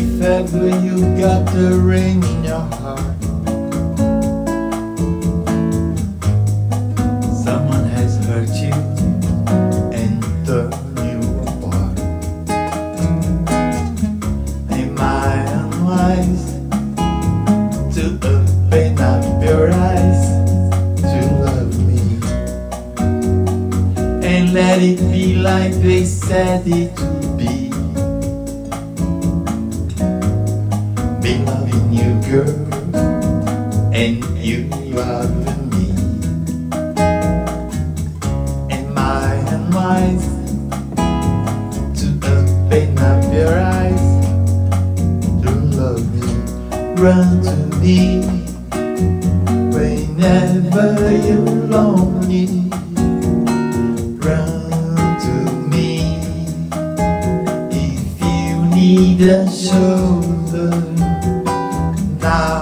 ever you got the ring in your heart. Someone has hurt you and torn you apart. Am I unwise to open up your eyes to love me and let it be like they said it and you loving me. Am I unwise to open up your eyes to love me? Run to me whenever you're lonely. Run to me if you need a shoulder now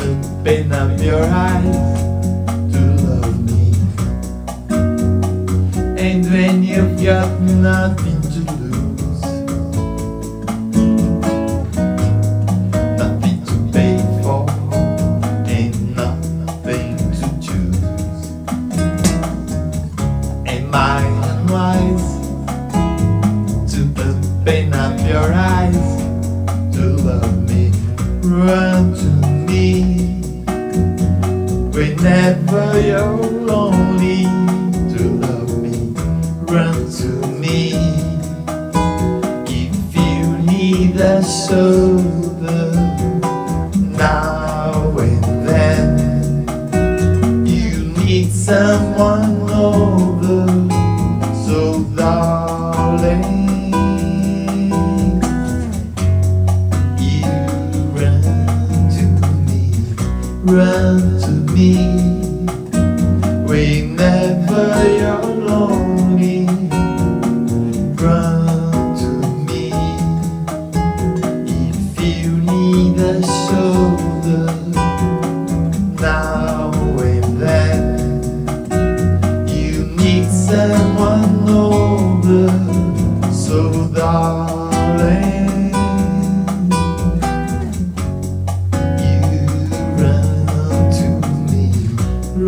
open up your eyes to love me? And when you've got nothing to lose, nothing to pay for, and nothing to choose. Am I unwise to open up your eyes to love me? Run to whenever you're lonely to love me. Run to me if you need a shoulder now and then. You need someone over, run to me whenever you're lonely.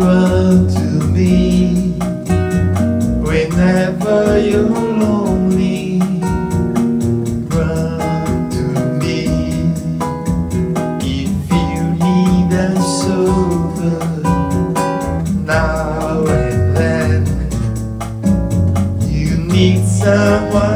Run to me whenever you're lonely. Run to me if you need a shoulder now and then. You need someone